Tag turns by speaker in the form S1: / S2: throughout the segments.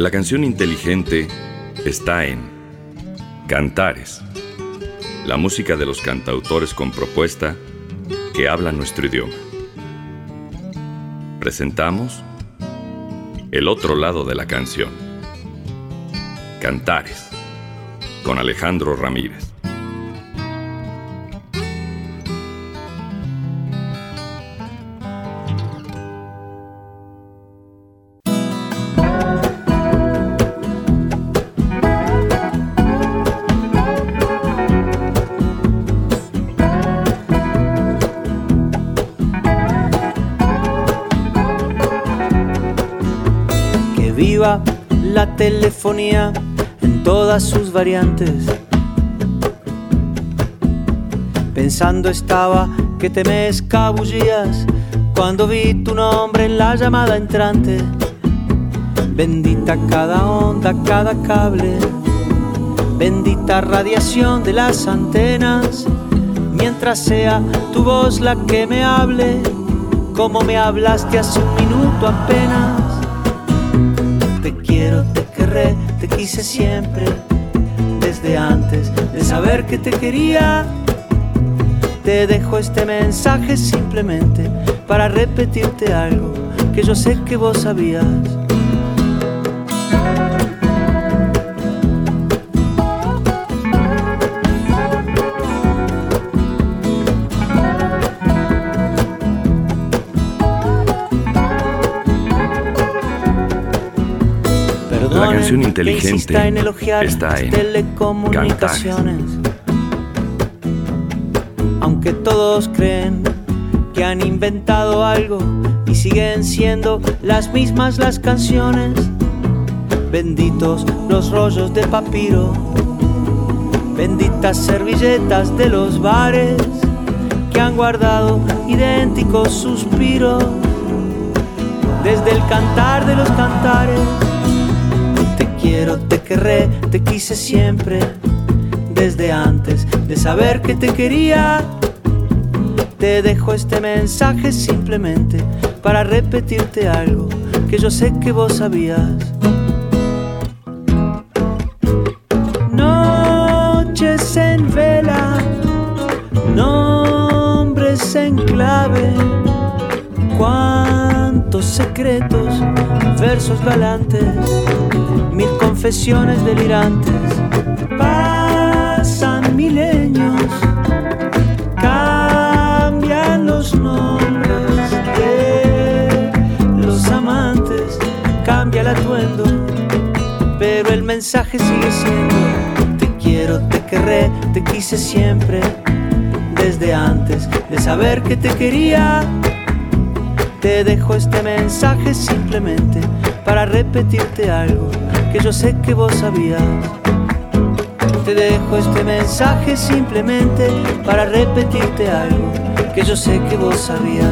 S1: La canción inteligente está en Cantares, la música de los cantautores con propuesta que habla nuestro idioma. Presentamos El otro lado de la canción. Cantares, con Alejandro Ramírez.
S2: Telefonía en todas sus variantes. Pensando estaba que te me escabullías cuando vi tu nombre en la llamada entrante. Bendita cada onda, cada cable, bendita radiación de las antenas, mientras sea tu voz la que me hable, como me hablaste hace un minuto apenas te querré, te quise siempre, desde antes de saber que te quería. Te dejo este mensaje simplemente para repetirte algo que yo sé que vos sabías.
S1: Inteligente
S2: está en elogiar está en telecomunicaciones. Aunque todos creen que han inventado algo y siguen siendo las mismas las canciones. Benditos los rollos de papiro, benditas servilletas de los bares que han guardado idénticos suspiros desde el cantar de los cantares quiero, te querré, te quise siempre, desde antes de saber que te quería. Te dejo este mensaje simplemente para repetirte algo que yo sé que vos sabías. Noches en vela, nombres en clave, cuántos secretos, versos galantes delirantes. Pasan milenios, cambian los nombres de los amantes, cambia el atuendo, pero el mensaje sigue siendo: Te quiero, te querré, te quise siempre, desde antes de saber que te quería. Te dejo este mensaje simplemente para repetirte algo que yo sé que vos sabías. Te dejo este mensaje simplemente para repetirte algo que yo sé que vos sabías.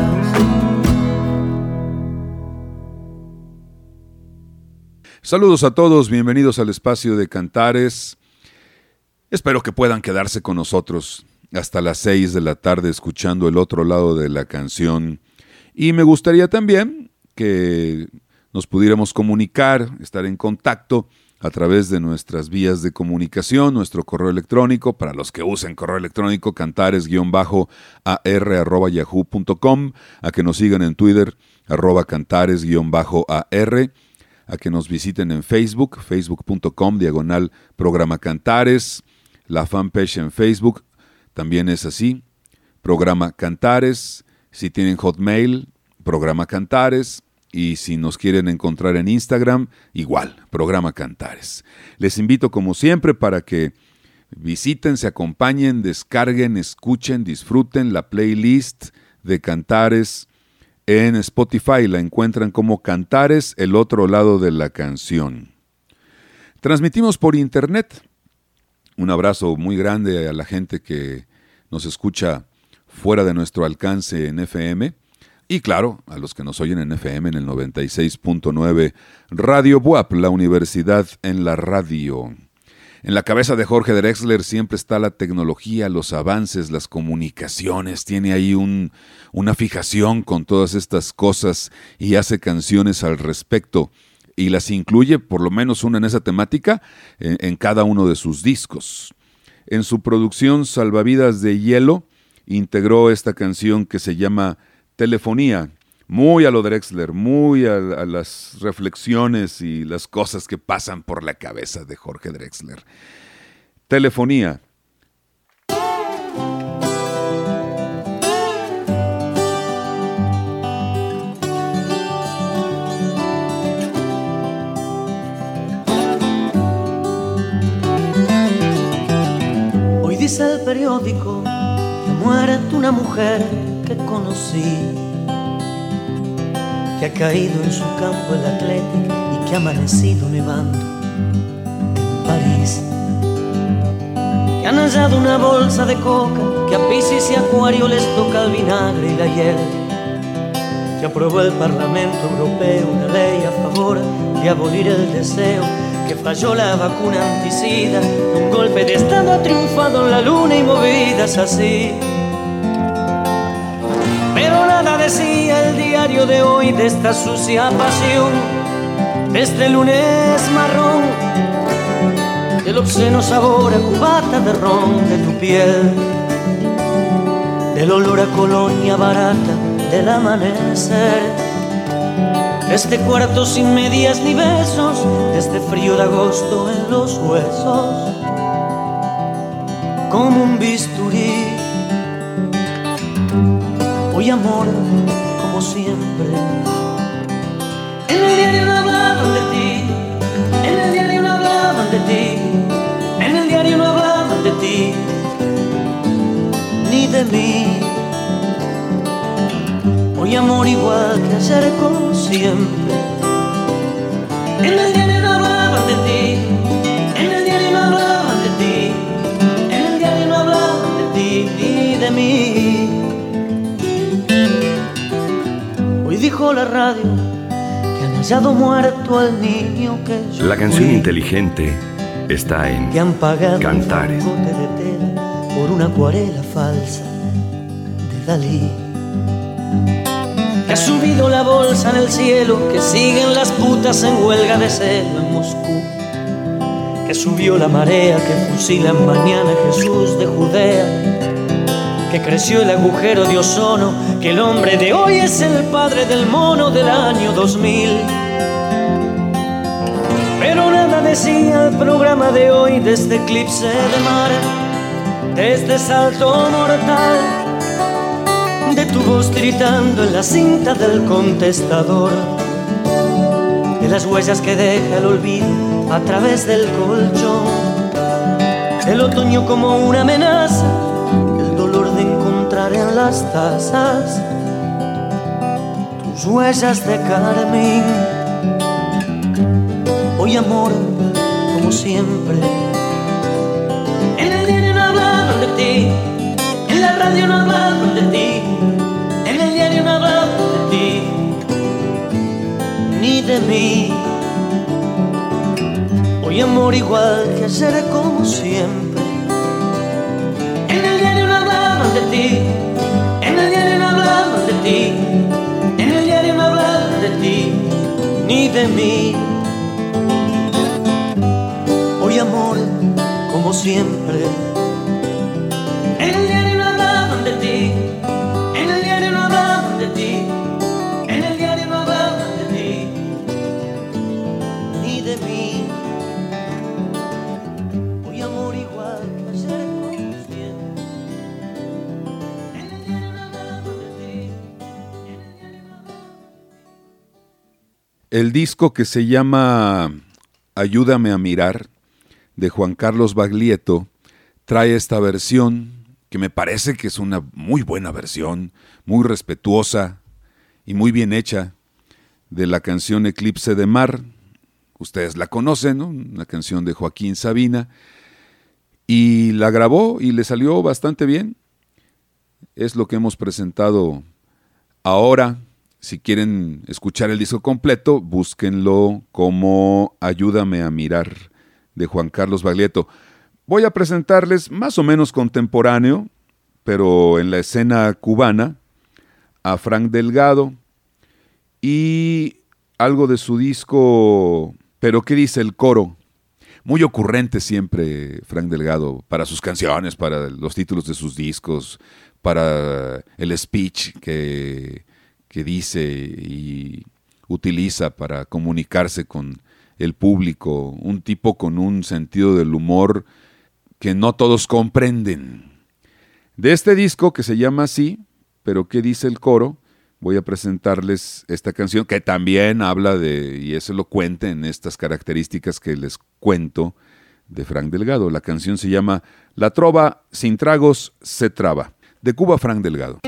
S3: Saludos a todos, bienvenidos al espacio de Cantares. Espero que puedan quedarse con nosotros hasta las 6 de la tarde escuchando el otro lado de la canción. Y me gustaría también que nos pudiéramos comunicar, estar en contacto a través de nuestras vías de comunicación, nuestro correo electrónico, para los que usen correo electrónico, cantares-ar-yahoo.com, a que nos sigan en Twitter, arroba cantares-ar, a que nos visiten en Facebook, facebook.com, diagonal programa Cantares, la fanpage en Facebook, también es así, programa Cantares, si tienen Hotmail, programa Cantares, y si nos quieren encontrar en Instagram, igual, programa Cantares. Les invito como siempre para que visiten, se acompañen, descarguen, escuchen, disfruten la playlist de Cantares en Spotify. La encuentran como Cantares, el otro lado de la canción. Transmitimos por internet. Un abrazo muy grande a la gente que nos escucha fuera de nuestro alcance en FM y claro, a los que nos oyen en FM en el 96.9, Radio Buap, la universidad en la radio. En la cabeza de Jorge Drexler siempre está la tecnología, los avances, las comunicaciones. Tiene ahí un, una fijación con todas estas cosas y hace canciones al respecto. y las incluye, por lo menos una en esa temática, en, cada uno de sus discos. En su producción Salvavidas de Hielo, integró esta canción que se llama Telefonía, muy a lo Drexler, muy a, las reflexiones y las cosas que pasan por la cabeza de Jorge Drexler. Telefonía.
S4: Hoy dice el periódico que muere una mujer que conocí que ha caído en su campo el Atlético y que ha amanecido nevando en París. Que han hallado una bolsa de coca, que a Piscis y Acuario les toca el vinagre y la hiel. Que aprobó el Parlamento Europeo una ley a favor de abolir el deseo. Que falló la vacuna anticida, un golpe de Estado ha triunfado en la luna y movidas así nada decía el diario de hoy de esta sucia pasión, de este lunes marrón, del obsceno sabor a cubata de ron de tu piel, del olor a colonia barata del amanecer, este cuarto sin medias ni besos, de este frío de agosto en los huesos, como un bisturí Amor, como siempre. En el diario no hablaban de ti, en el diario no hablaban de ti, en el diario no hablaban de ti, ni de mí. Hoy amor igual que ayer, como siempre. En el diario no hablaban de ti, dijo la radio que han hallado muerto al niño que yo
S1: La canción inteligente está en
S4: que han pagado
S1: Cantares.
S4: Un de tela por una acuarela falsa de Dalí. Que ha subido la bolsa en el cielo, que siguen las putas en huelga de celo en Moscú. Que subió la marea, que fusilan mañana Jesús de Judea que creció el agujero de ozono, que el hombre de hoy es el padre del mono del año 2000. Pero nada decía el programa de hoy de este eclipse de mar, de este salto mortal, de tu voz gritando en la cinta del contestador, de las huellas que deja el olvido a través del colchón, el otoño como una amenaza en las tazas tus huellas de carmín. Hoy amor, como siempre. En el diario no hablaban de ti, en la radio no hablaban de ti, en el diario no hablaban de ti, ni de mí. Hoy amor igual que ayer como siempre de ti, ni de mí. Hoy amor, como siempre, El
S3: disco que se llama Ayúdame a mirar de Juan Carlos Baglietto trae esta versión que me parece que es una muy buena versión, muy respetuosa y muy bien hecha de la canción Eclipse de Mar. Ustedes la conocen, una canción de Joaquín Sabina. Y la grabó y le salió bastante bien. Es lo que hemos presentado ahora si quieren escuchar el disco completo, búsquenlo como Ayúdame a mirar de Juan Carlos Baglietto. Voy a presentarles más o menos contemporáneo, pero en la escena cubana, a Frank Delgado y algo de su disco, pero ¿qué dice el coro? Muy ocurrente siempre Frank Delgado para sus canciones, para los títulos de sus discos, para el speech que, que dice y utiliza para comunicarse con el público, un tipo con un sentido del humor que no todos comprenden. De este disco que se llama así, pero ¿qué dice el coro? Voy a presentarles esta canción que también habla de, y es elocuente en estas características que les cuento de Frank Delgado. La canción se llama La trova sin tragos se traba, de Cuba Frank Delgado.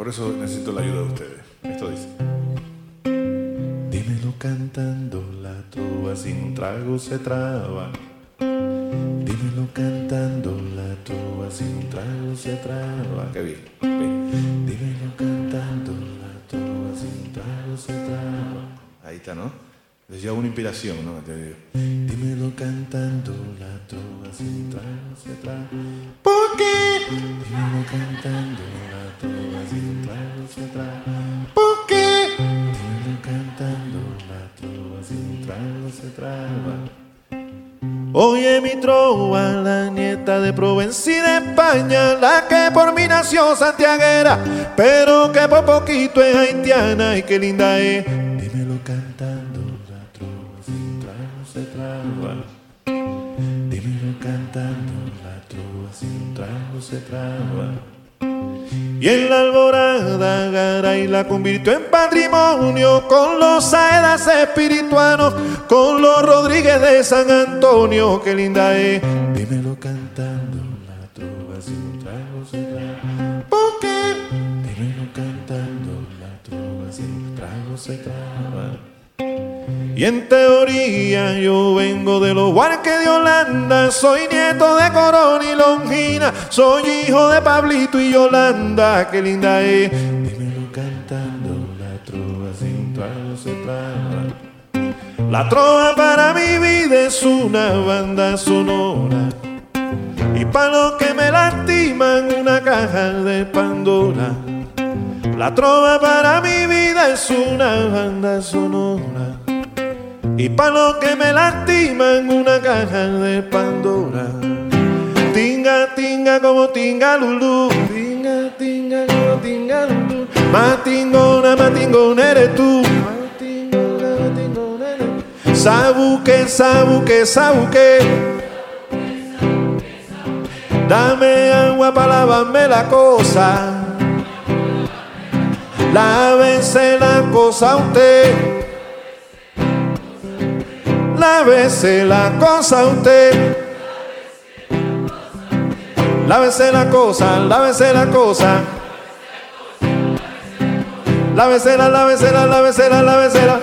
S5: Por eso necesito la ayuda de ustedes. Esto dice. Dímelo cantando, la trova sin tragos se traba. Dímelo cantando, la trova sin trago se traba. Qué bien. Dímelo cantando, la trova sin trago se traba. Ahí está, ¿no? Les lleva una inspiración, ¿no? Te digo. Dímelo cantando, la trova sin se traba. ¿Por qué? Dímelo cantando, la trova sin se traba. ¿Por qué? Dímelo cantando, la trova sin se traba. Oye mi trova, la nieta de Provenci de España, la que por mí nació santiaguera, pero que por poquito es haitiana y qué linda es. Y en la alborada Garay la convirtió en patrimonio con los Aedas espirituanos, con los Rodríguez de San Antonio, qué linda es. Dímelo cantando, la trova sin trago se traba. ¿Por qué? Dímelo cantando, la trova sin trago se traba. Y en teoría yo vengo de los Huarques de Holanda, soy nieto de Corón y Longina, soy hijo de Pablito y Yolanda, qué linda es. Dímelo cantando, la trova sin trago se traba. La trova para mi vida es una banda sonora. Y para los que me lastiman una caja de Pandora. La trova para mi vida es una banda sonora. Y para los que me lastiman una caja de Pandora. Tinga, tinga como tinga lulú. Tinga, tinga como tinga lulú. Matingona, matingona eres tú. Matingona, matingona eres tú. Sabuque, sabuque, sabuque. Dame agua para lavarme la cosa. Lávese la cosa usted lávese la cosa usted. Lávese la cosa, lávese la cosa. La, lávese la, lávese la, lávese la.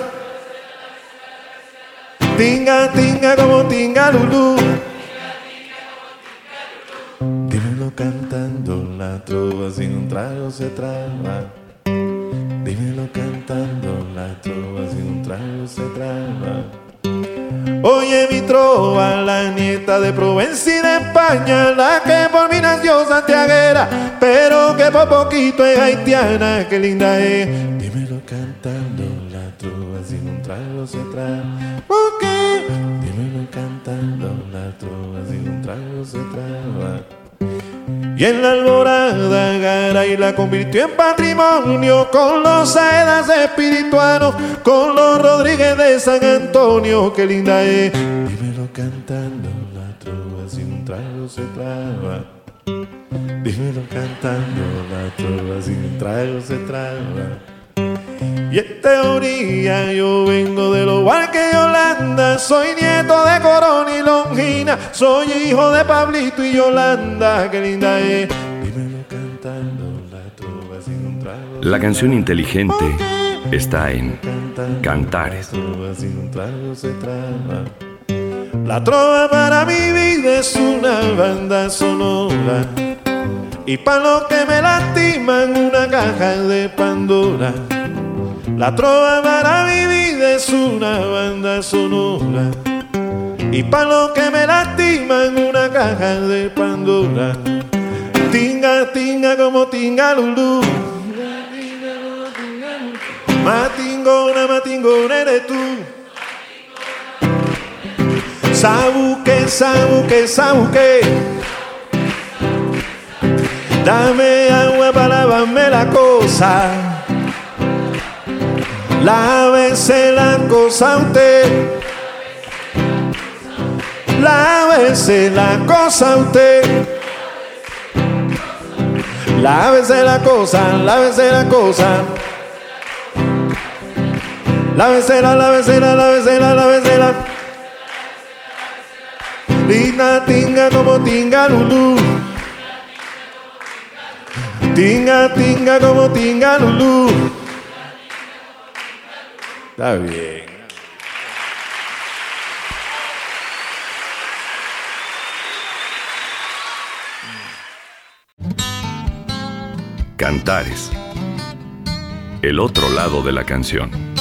S5: Tinga, tinga como tinga lulú. Dímelo cantando, la trova sin un trago se traba. Cantando, la trova sin un trago se traba. Oye mi trova, la nieta de Provenci de España, la que por mí nació santiaguera, pero que por poquito es haitiana, qué linda es. Dímelo cantando, la trova sin un trago se trae. ¿Por qué? Dímelo cantando, la trova sin un trago se trae. Y en la alborada Garay la convirtió en patrimonio con los Aedas espirituanos, con los Rodríguez de San Antonio, qué linda es. Dímelo cantando, la trova sin trago se traba. Dímelo cantando, la trova sin trago se traba. Y en teoría yo vengo de los Huarques de Holanda, soy nieto de Corón soy hijo de Pablito y Yolanda, qué linda es. Dímelo cantando la trova sin un trago.
S1: La canción inteligente está en Cantares.
S5: La trova para mi vida es una banda sonora. Y para los que me lastiman una caja de Pandora. La trova para mi vida es una banda sonora. Y para los que me lastiman una caja de Pandora. Tinga, tinga como tinga lulú. Matingona, matingón eres tú. Sabuque, sabuque, sabuque. Dame agua para lavarme la cosa. Lávese la cosa usted. Lávese la cosa usted. Lávese la cosa, lávese la cosa. Lávese la, lávese la, lávese la, lávese la. Linda tinga como tinga lulu. Tinga tinga como tinga lulu. Está bien.
S1: Cantares. El otro lado de la canción.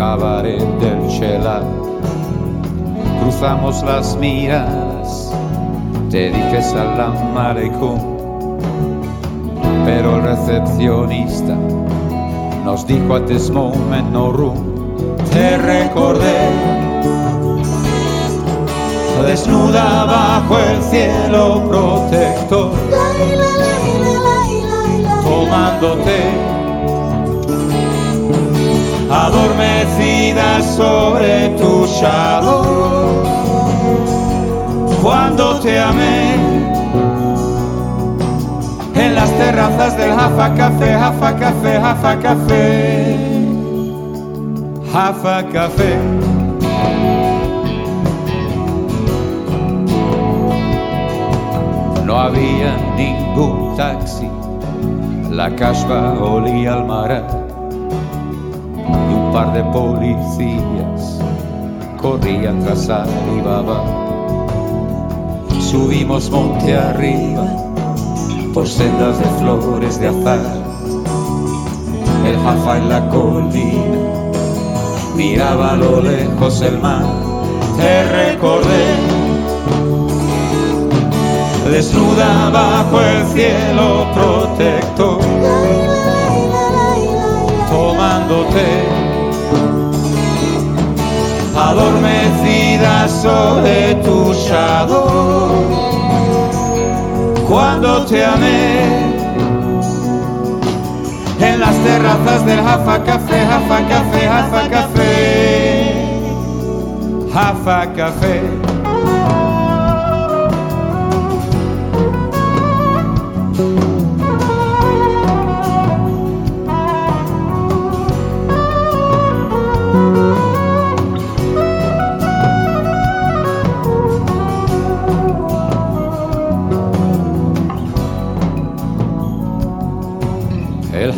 S6: Cabaret del Chelat. Cruzamos las miradas, te dije salam pero el recepcionista nos dijo at this moment no room. Te recordé desnuda bajo el cielo protector, tomándote, adormecida sobre tu shadow. Cuando te amé en las terrazas del Jafa Café, Jafa Café, Jafa Café, Jafa Café. No había ningún taxi, la caspa olía al mar par de policías. Corrían tras Alibaba. Subimos monte arriba por sendas de flores de azar, el jafa en la colina miraba a lo lejos el mar, te recordé. Desnuda bajo el cielo protector, tomándote, adormecida sobre tu shadow. Cuando te amé en las terrazas del Jafa Café, Jafa Café, Jafa Café, Jafa Café.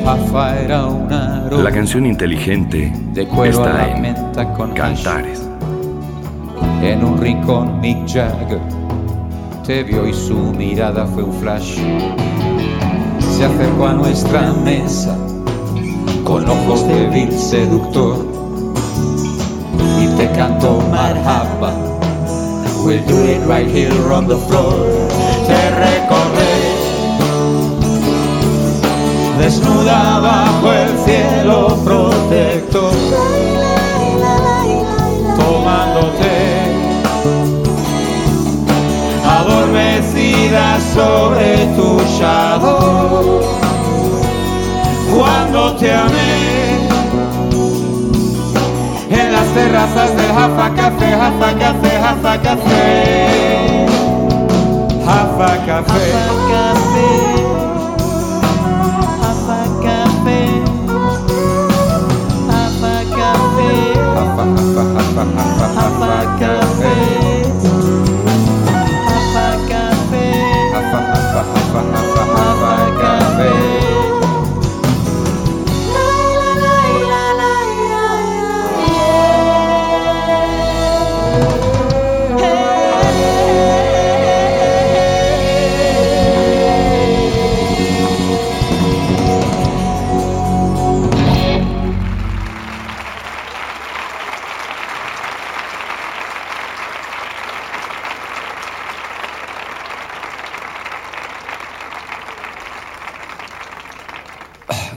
S1: La canción inteligente
S6: de cuero
S1: está en
S6: menta con.
S1: Cantares.
S6: En un rincón Mick Jagger te vio y su mirada fue un flash. Se acercó a nuestra mesa con ojos de vil seductor y te cantó Marhaba. We'll do it right here on the floor. Desnuda bajo el cielo protector, tomándote, adormecida sobre tu shadow. Cuando te amé en las terrazas del Jafa Café, Jafa Café, Jafa Café, Jafa Café. Jafa, café. ha, ha, ha.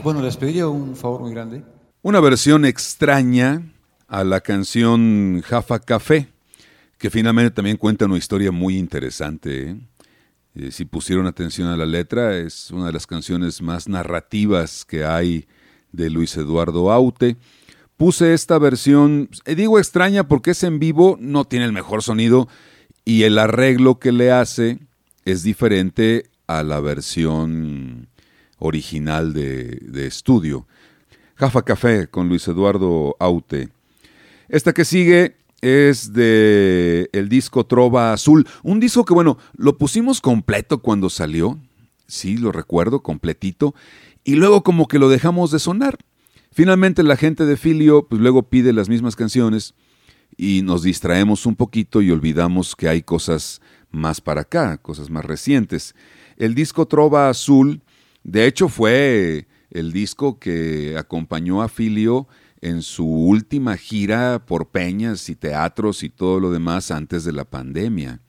S7: Bueno, les pediría un favor muy grande.
S3: Una versión extraña a la canción Jaffa Café, que finalmente también cuenta una historia muy interesante. ¿eh? Eh, si pusieron atención a la letra, es una de las canciones más narrativas que hay de Luis Eduardo Aute. Puse esta versión, eh, digo extraña porque es en vivo, no tiene el mejor sonido y el arreglo que le hace es diferente a la versión original de, de estudio. Jaffa Café con Luis Eduardo Aute. Esta que sigue es de el disco Trova Azul, un disco que bueno, lo pusimos completo cuando salió, sí, lo recuerdo, completito, y luego como que lo dejamos de sonar. Finalmente la gente de Filio pues luego pide las mismas canciones y nos distraemos un poquito y olvidamos que hay cosas más para acá, cosas más recientes. El disco Trova Azul, de hecho, fue el disco que acompañó a Filio en su última gira por peñas y teatros y todo lo demás antes de la pandemia.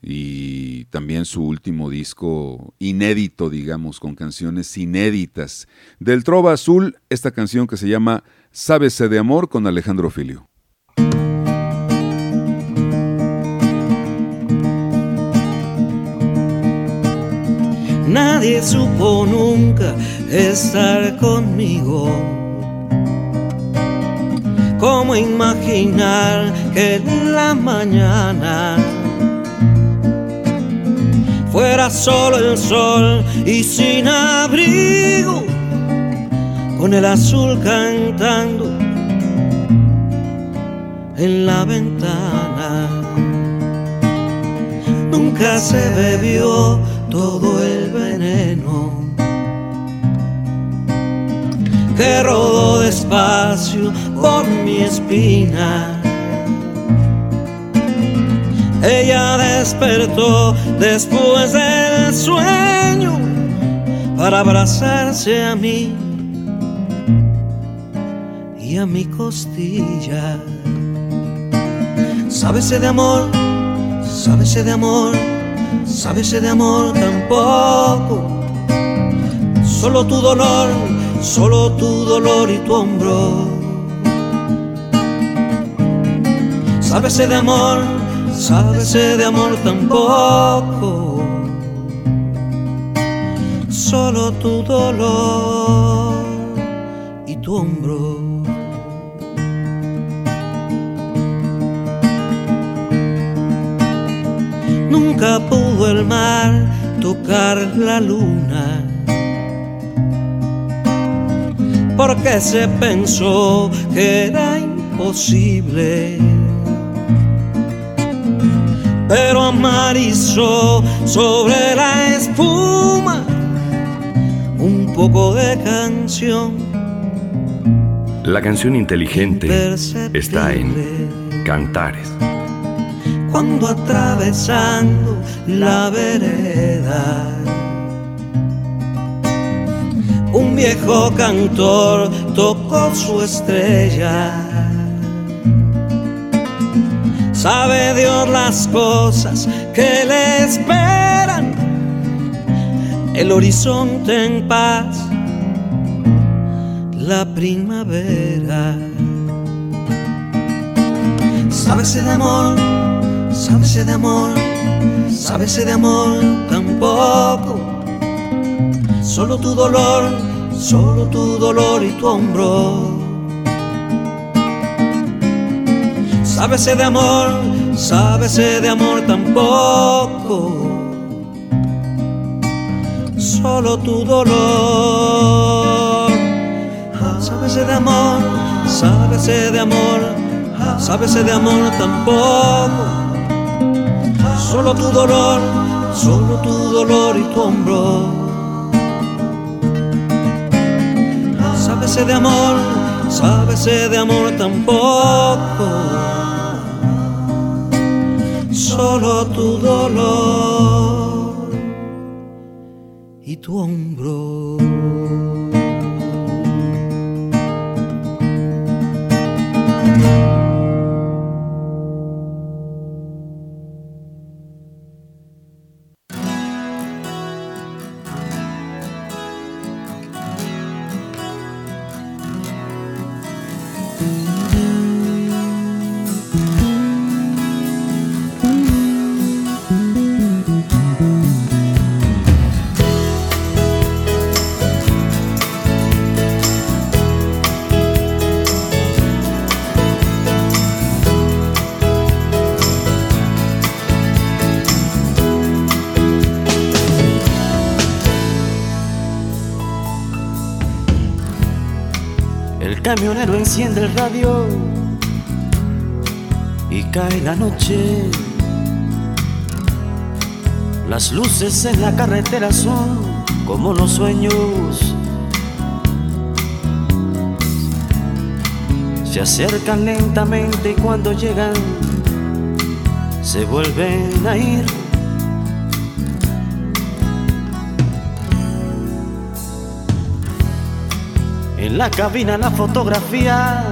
S3: Y también su último disco inédito, digamos, con canciones inéditas. Del Trova Azul, esta canción que se llama Sábese de Amor con Alejandro Filio.
S8: Nadie supo nunca estar conmigo. ¿Cómo imaginar que en la mañana fuera solo el sol y sin abrigo, con el azul cantando en la ventana? Nunca se bebió todo el que rodó despacio por mi espina. Ella despertó después del sueño para abrazarse a mí y a mi costilla. Sábese de amor, sábese de amor Sábese de amor tampoco. Solo tu dolor, solo tu dolor y tu hombro. Sábese de amor, sábese de amor tampoco. Solo tu dolor y tu hombro. Nunca pudo el mar tocar la luna. Porque se pensó que era imposible. Pero amarizó sobre la espuma un poco de canción.
S1: La canción inteligente está en Cantares
S8: cuando atravesando la vereda. Un viejo cantor tocó su estrella. Sabe Dios las cosas que le esperan. El horizonte en paz, la primavera. Sábese de amor Sábese de amor, sábese de amor tampoco. Solo tu dolor, solo tu dolor y tu hombro. Sábese de amor, sábese de amor tampoco. Solo tu dolor. Sábese de amor, sábese de amor, sábese de amor tampoco solo tu dolor, solo tu dolor y tu hombro. Sábese de amor, sábese de amor tampoco. Solo tu dolor y tu hombro.
S9: Camionero enciende el radio y cae la noche. Las luces en la carretera son como los sueños. Se acercan lentamente y cuando llegan se vuelven a ir. La cabina la fotografía,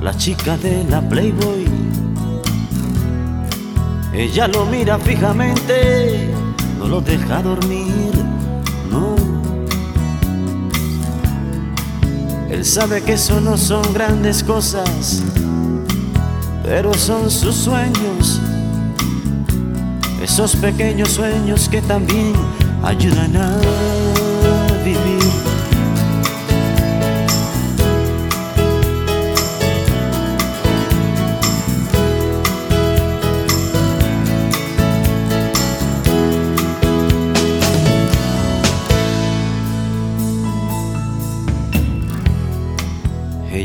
S9: la chica de la Playboy. Ella lo mira fijamente, no lo deja dormir, no. Él sabe que eso no son grandes cosas, pero son sus sueños, esos pequeños sueños que también ayudan a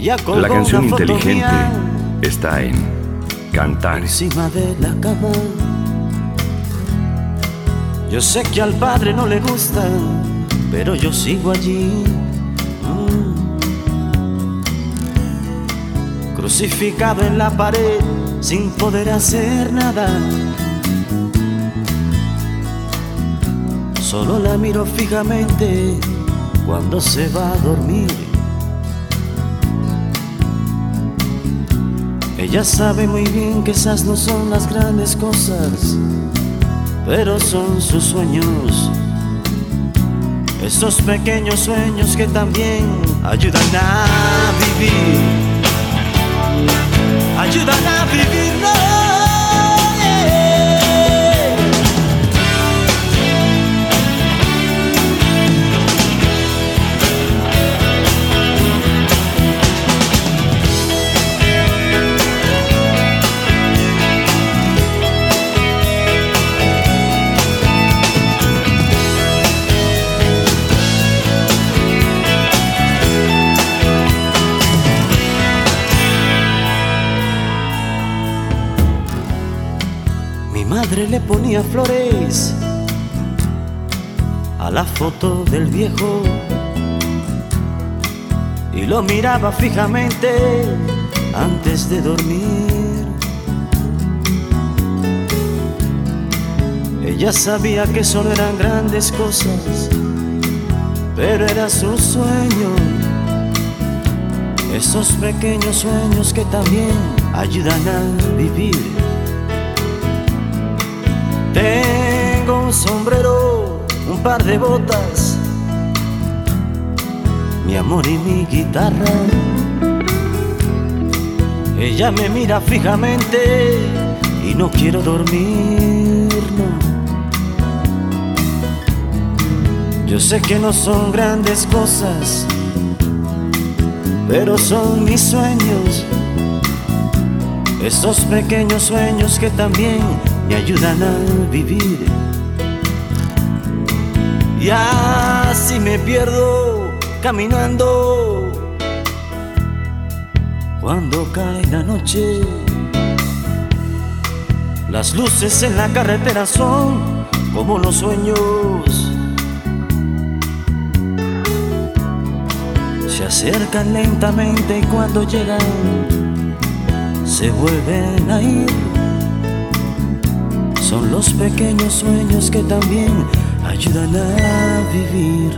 S1: La canción inteligente está en cantar.
S9: Encima de la cama. Yo sé que al padre no le gusta, pero yo sigo allí. Mm. Crucificado en la pared sin poder hacer nada. Solo la miro fijamente cuando se va a dormir. Ella sabe muy bien que esas no son las grandes cosas, pero son sus sueños. Esos pequeños sueños que también ayudan a vivir. Ayudan a vivir. Le ponía flores a la foto del viejo y lo miraba fijamente antes de dormir. Ella sabía que solo eran grandes cosas, pero era su sueño. Esos pequeños sueños que también ayudan a vivir. Tengo un sombrero, un par de botas, mi amor y mi guitarra. Ella me mira fijamente y no quiero dormir. Yo sé que no son grandes cosas, pero son mis sueños. Esos pequeños sueños que también me ayudan a vivir. Y así me pierdo caminando cuando cae la noche. Las luces en la carretera son como los sueños. Se acercan lentamente y cuando llegan se vuelven a ir son los pequeños sueños que también ayudan a vivir.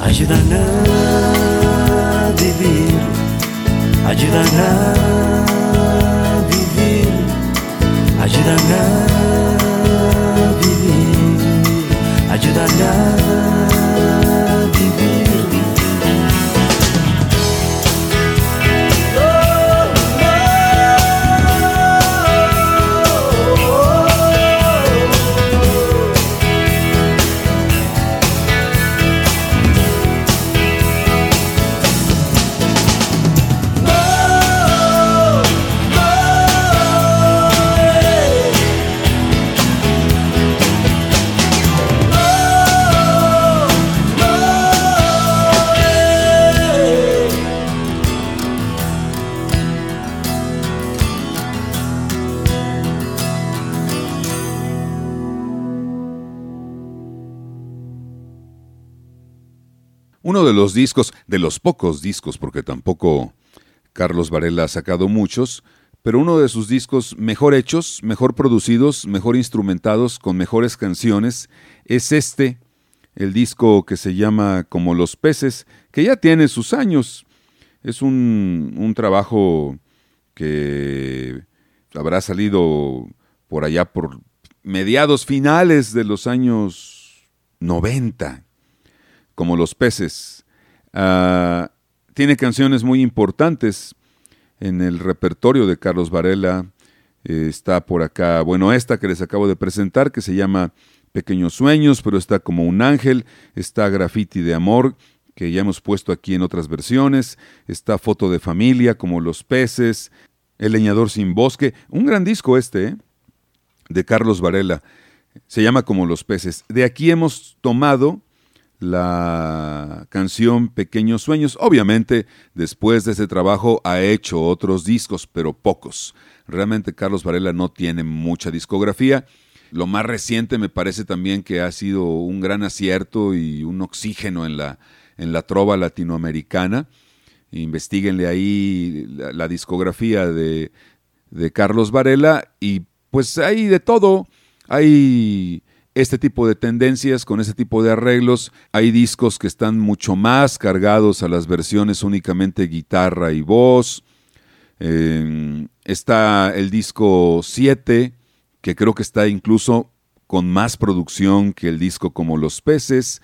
S9: Ayudan a vivir. Ayudan a vivir. Ayudan a vivir. Ayudan a vivir.
S3: Uno de los discos, de los pocos discos, porque tampoco Carlos Varela ha sacado muchos, pero uno de sus discos mejor hechos, mejor producidos, mejor instrumentados, con mejores canciones, es este, el disco que se llama Como los peces, que ya tiene sus años. Es un, un trabajo que habrá salido por allá por mediados finales de los años 90, como los peces. Ah, tiene canciones muy importantes en el repertorio de Carlos Varela. Eh, está por acá, bueno, esta que les acabo de presentar, que se llama Pequeños Sueños, pero está como un ángel. Está Graffiti de Amor, que ya hemos puesto aquí en otras versiones. Está Foto de Familia, como Los Peces. El Leñador sin Bosque. Un gran disco este, ¿eh? de Carlos Varela. Se llama Como los peces. De aquí hemos tomado la canción Pequeños Sueños. Obviamente, después de ese trabajo ha hecho otros discos, pero pocos. Realmente Carlos Varela no tiene mucha discografía. Lo más reciente me parece también que ha sido un gran acierto y un oxígeno en la, en la trova latinoamericana. Investíguenle ahí la, discografía de, de Carlos Varela y pues hay de todo. Hay este tipo de tendencias con este tipo de arreglos. Hay discos que están mucho más cargados a las versiones únicamente guitarra y voz. Em, está el disco 7, que creo que está incluso con más producción que el disco como Los Peces.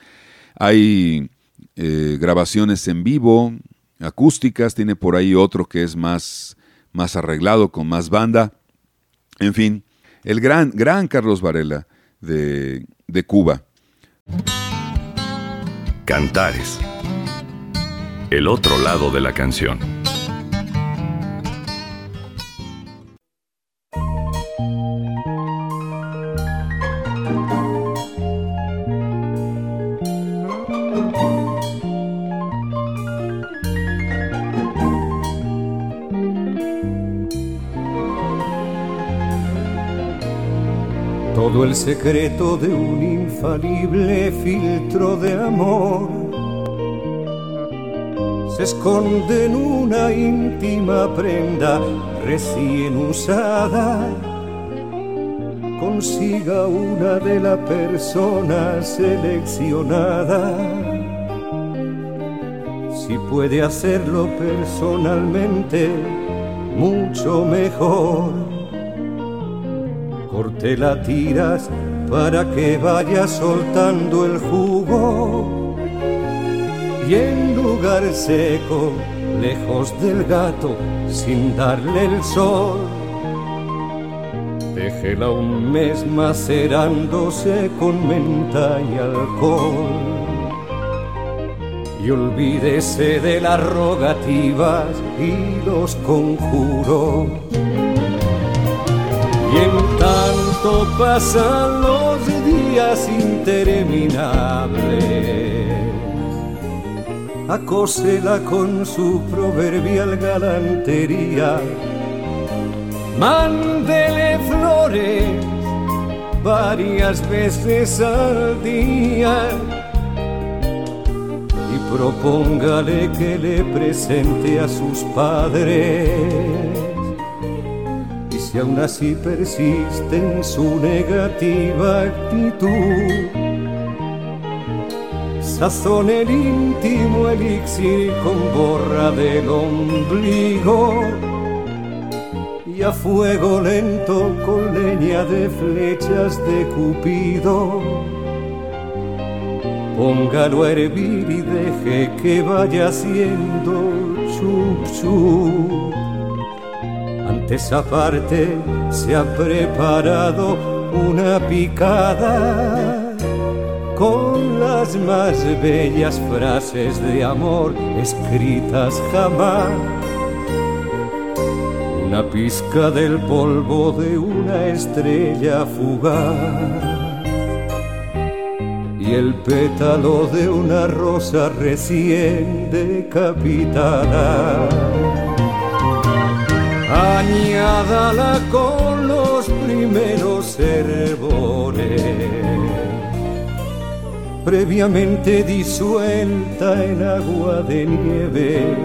S3: Hay eh, grabaciones en vivo, acústicas, tiene por ahí otro que es más, más arreglado, con más banda. En fin, el gran, gran Carlos Varela de, de Cuba.
S1: Cantares. El otro lado de la canción.
S10: Secreto de un infalible filtro de amor se esconde en una íntima prenda recién usada. Consiga una de la persona seleccionada. Si puede hacerlo personalmente, mucho mejor te la tiras para que vaya soltando el jugo. Y en lugar seco, lejos del gato, sin darle el sol, déjela un mes macerándose con menta y alcohol. Y olvídese de las rogativas y los conjuros y en tanto pasan días interminables, acósela con su proverbial galantería. Mándele flores varias veces al día y propóngale que le presente a sus padres si aún así persiste en su negativa actitud. Sazón el íntimo elixir con borra del ombligo y a fuego lento con leña de flechas de Cupido. Póngalo a hervir y deje que vaya haciendo chup chup esa parte se ha preparado una picada con las más bellas frases de amor escritas jamás. Una pizca del polvo de una estrella fugaz y el pétalo de una rosa recién decapitada con los primeros hervores. previamente disuelta en agua de nieve.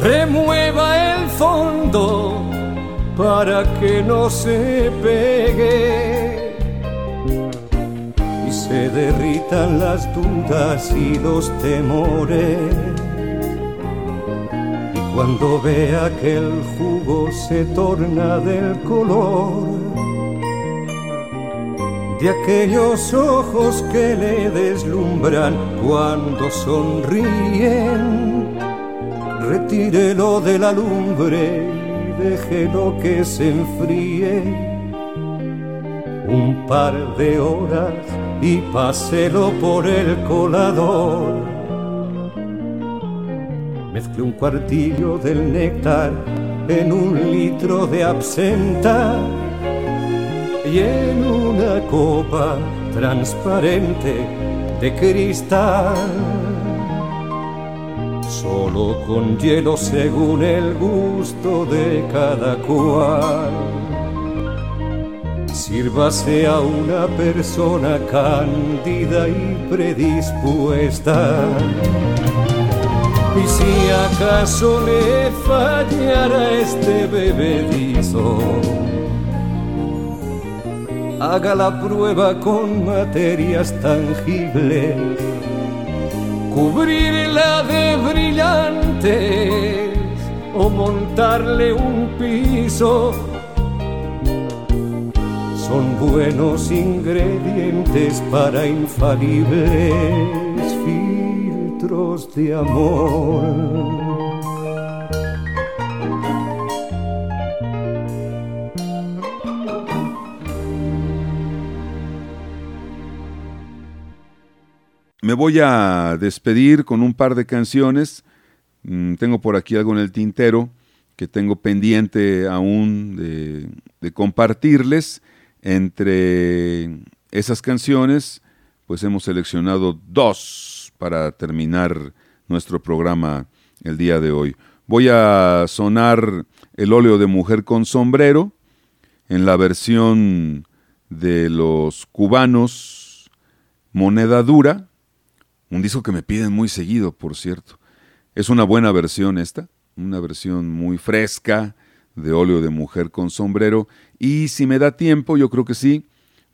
S10: Remueva el fondo para que no se pegue y se derritan las dudas y los temores. Y cuando vea que el jugo se torna del color de aquellos ojos que le deslumbran cuando sonríen, retírelo de la lumbre déjelo que se enfríe un par de horas y páselo por el colador. Mezcle un cuartillo del néctar en un litro de absenta y en una copa transparente de cristal solo con hielo según el gusto de cada cual. Sírvase a una persona cándida y predispuesta. Y si acaso le fallara este bebedizo, haga la prueba con materias tangibles cubrirla de brillantes o montarle un piso. Son buenos ingredientes para infalibles de amor.
S3: Me voy a despedir con un par de canciones. Mm, tengo por aquí algo en el tintero que tengo pendiente aún de, compartirles. Entre esas canciones, pues hemos seleccionado dos para terminar nuestro programa el día de hoy. Voy a sonar el óleo de mujer con sombrero en la versión de los cubanos Moneda Dura, un disco que me piden muy seguido, por cierto. Es una buena versión esta, una versión muy fresca de óleo de mujer con sombrero. Y si me da tiempo, yo creo que sí,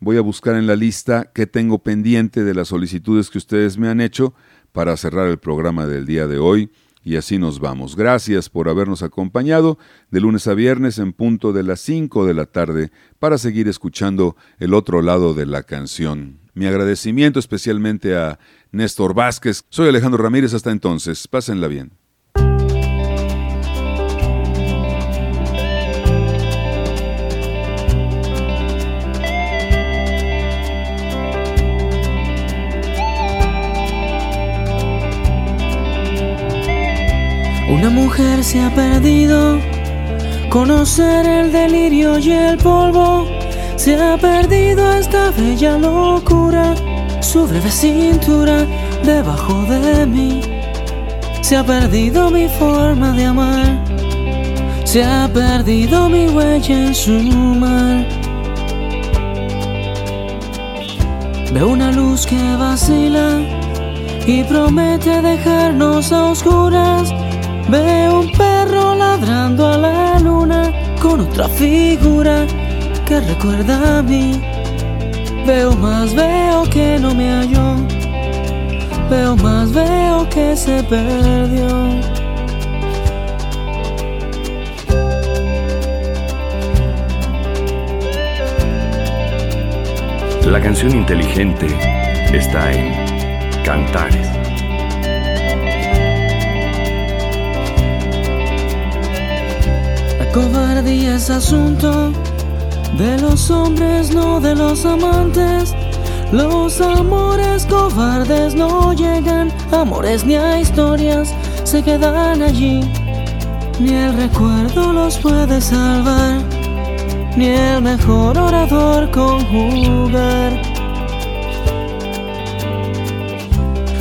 S3: voy a buscar en la lista qué tengo pendiente de las solicitudes que ustedes me han hecho para cerrar el programa del día de hoy. Y así nos vamos. Gracias por habernos acompañado de lunes a viernes en punto de las 5 de la tarde para seguir escuchando el otro lado de la canción. Mi agradecimiento especialmente a Néstor Vázquez. Soy Alejandro Ramírez. Hasta entonces. Pásenla bien.
S11: Una mujer se ha perdido, conocer el delirio y el polvo, se ha perdido esta bella locura su breve cintura debajo de mí. Se ha perdido mi forma de amar, se ha perdido mi huella en su mar. Veo una luz que vacila y promete dejarnos a oscuras. Veo un perro ladrando a la luna con otra figura que recuerda a mí. Veo más, veo que no me halló. Veo más, veo que se perdió.
S1: La canción inteligente está en Cantares.
S11: Cobardía es asunto de los hombres, no de los amantes. Los amores cobardes no llegan, amores ni a historias se quedan allí. Ni el recuerdo los puede salvar, ni el mejor orador conjugar.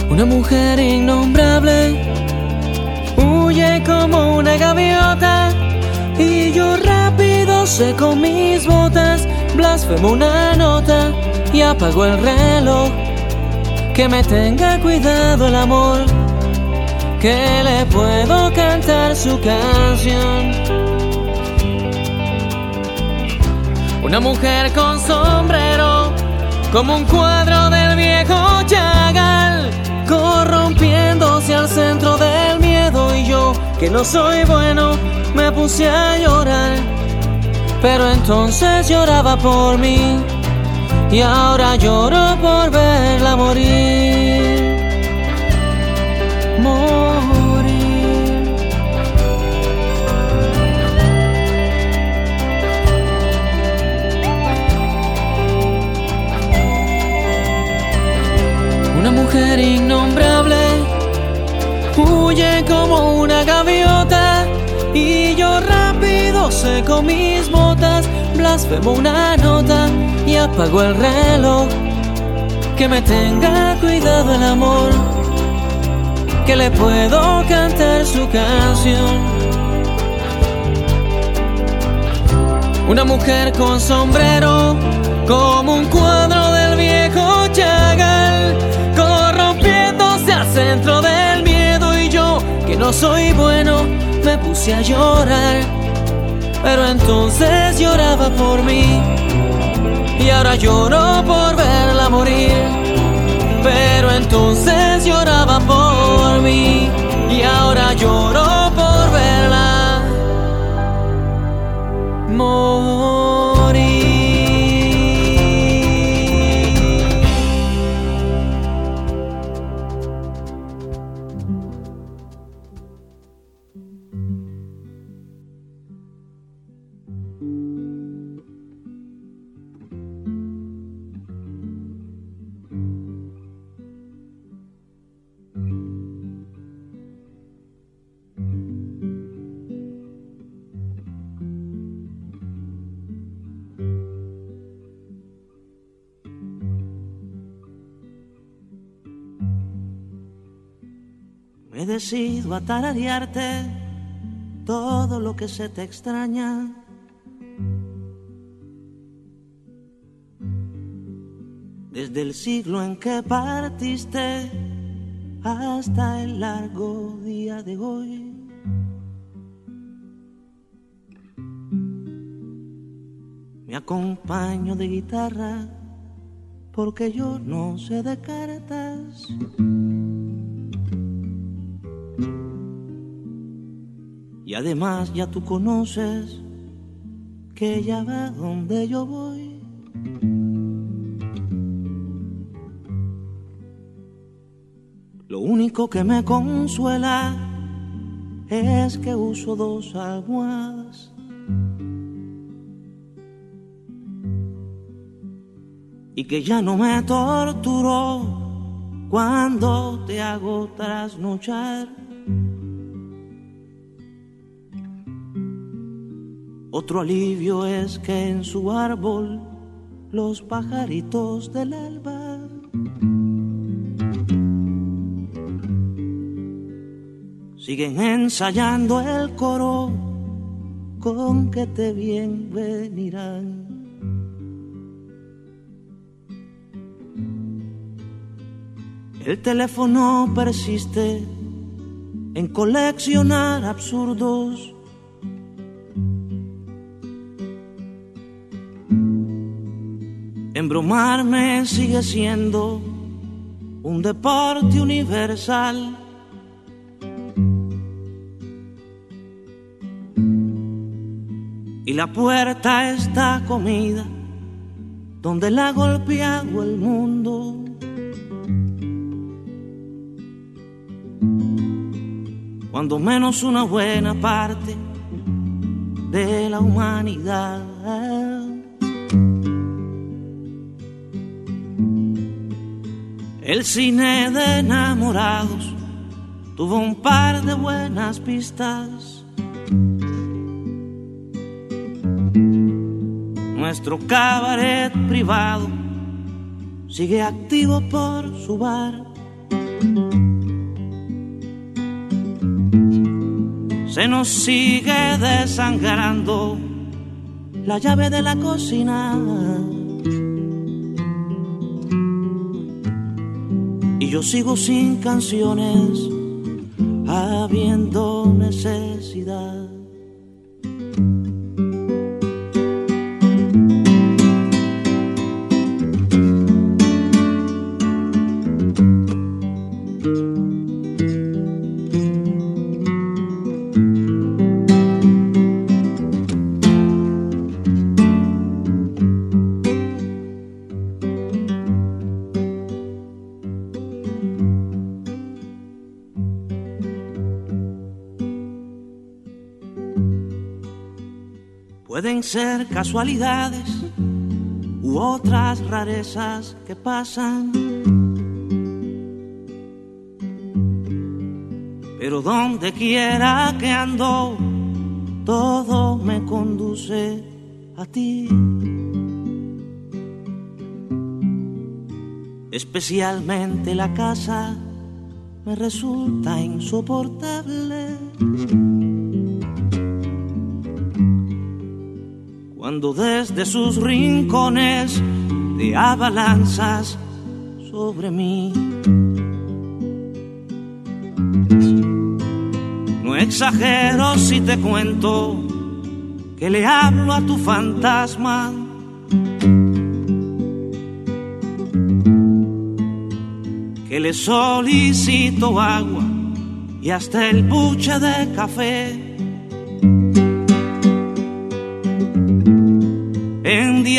S11: Una mujer innombrable huye como una gaviota y yo rápido seco mis botas, blasfemo una nota y apago el reloj que me tenga cuidado el amor, que le puedo cantar su canción. Una mujer con sombrero, como un cuadro del viejo Chagal, corrompiéndose al centro del miedo y yo, que no soy bueno, me puse a llorar, pero entonces lloraba por mí y ahora lloro por verla morir. Morir. Una mujer innombrable huye como una gaviota y yo rápido seco mis botas, blasfemo una nota y apago el reloj. Que me tenga cuidado el amor, que le puedo cantar su canción. Una mujer con sombrero, como un cuadro soy bueno, me puse a llorar, pero entonces lloraba por mí. Y ahora lloro por verla morir. Pero entonces lloraba por mí. Y ahora lloro
S12: decido a todo lo que se te extraña. Desde el siglo en que partiste hasta el largo día de hoy. Me acompaño de guitarra porque yo no sé de cartas. Y además ya tú conoces que ya va donde yo voy. Lo único que me consuela es que uso dos almohadas. Y que ya no me torturó cuando te hago trasnochar. Otro alivio es que en su árbol los pajaritos del alba siguen ensayando el coro con que te bienvenirán. El teléfono persiste en coleccionar absurdos Embromarme sigue siendo un deporte universal. Y la puerta está comida donde la ha golpeado el mundo. Cuando menos una buena parte de la humanidad. El cine de enamorados tuvo un par de buenas pistas. Nuestro cabaret privado sigue activo por su bar. Se nos sigue desangrando la llave de la cocina. Yo sigo sin canciones, habiendo necesidad. Ser casualidades u otras rarezas que pasan. Pero donde quiera que ando, todo me conduce a ti. Especialmente la casa me resulta insoportable. Cuando desde sus rincones te abalanzas sobre mí. No exagero si te cuento que le hablo a tu fantasma. Que le solicito agua y hasta el buche de café.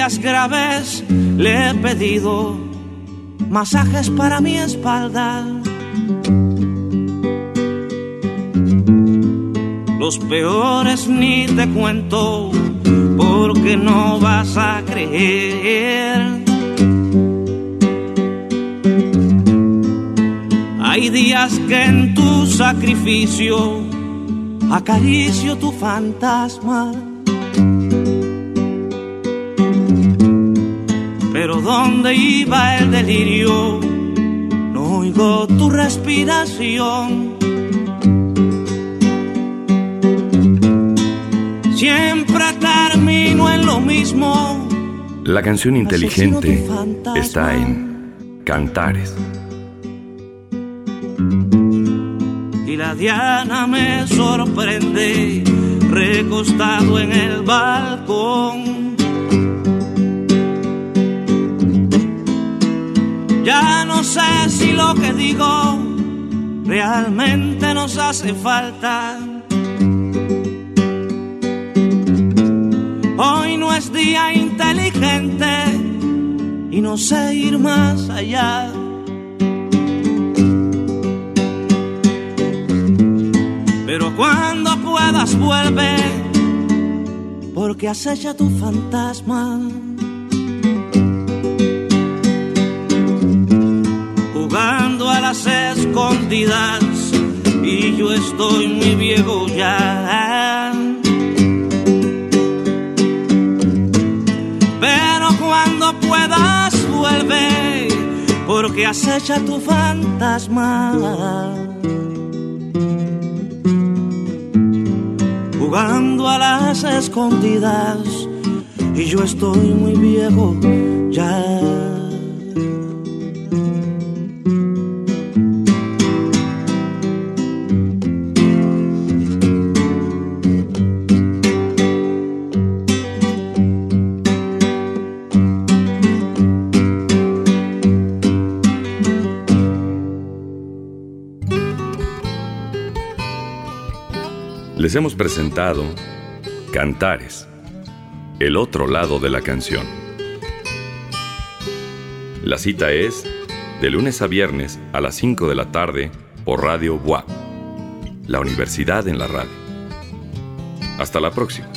S12: Días graves le he pedido masajes para mi espalda. Los peores ni te cuento porque no vas a creer. Hay días que en tu sacrificio acaricio tu fantasma. Donde iba el delirio, no oigo tu respiración. Siempre termino en lo mismo.
S1: La canción inteligente está en Cantares.
S12: y la diana me sorprende recostado en el balcón. Ya no sé si lo que digo realmente nos hace falta. Hoy no es día inteligente y no sé ir más allá. Pero cuando puedas vuelve, porque acecha tu fantasma. Las escondidas y yo estoy muy viejo ya. Pero cuando puedas vuelve, porque acecha tu fantasma. jugando a las escondidas y yo estoy muy viejo ya.
S1: Les hemos presentado Cantares, el otro lado de la canción. La cita es de lunes a viernes a las 5 de la tarde por Radio BUA, la universidad en la radio. Hasta la próxima.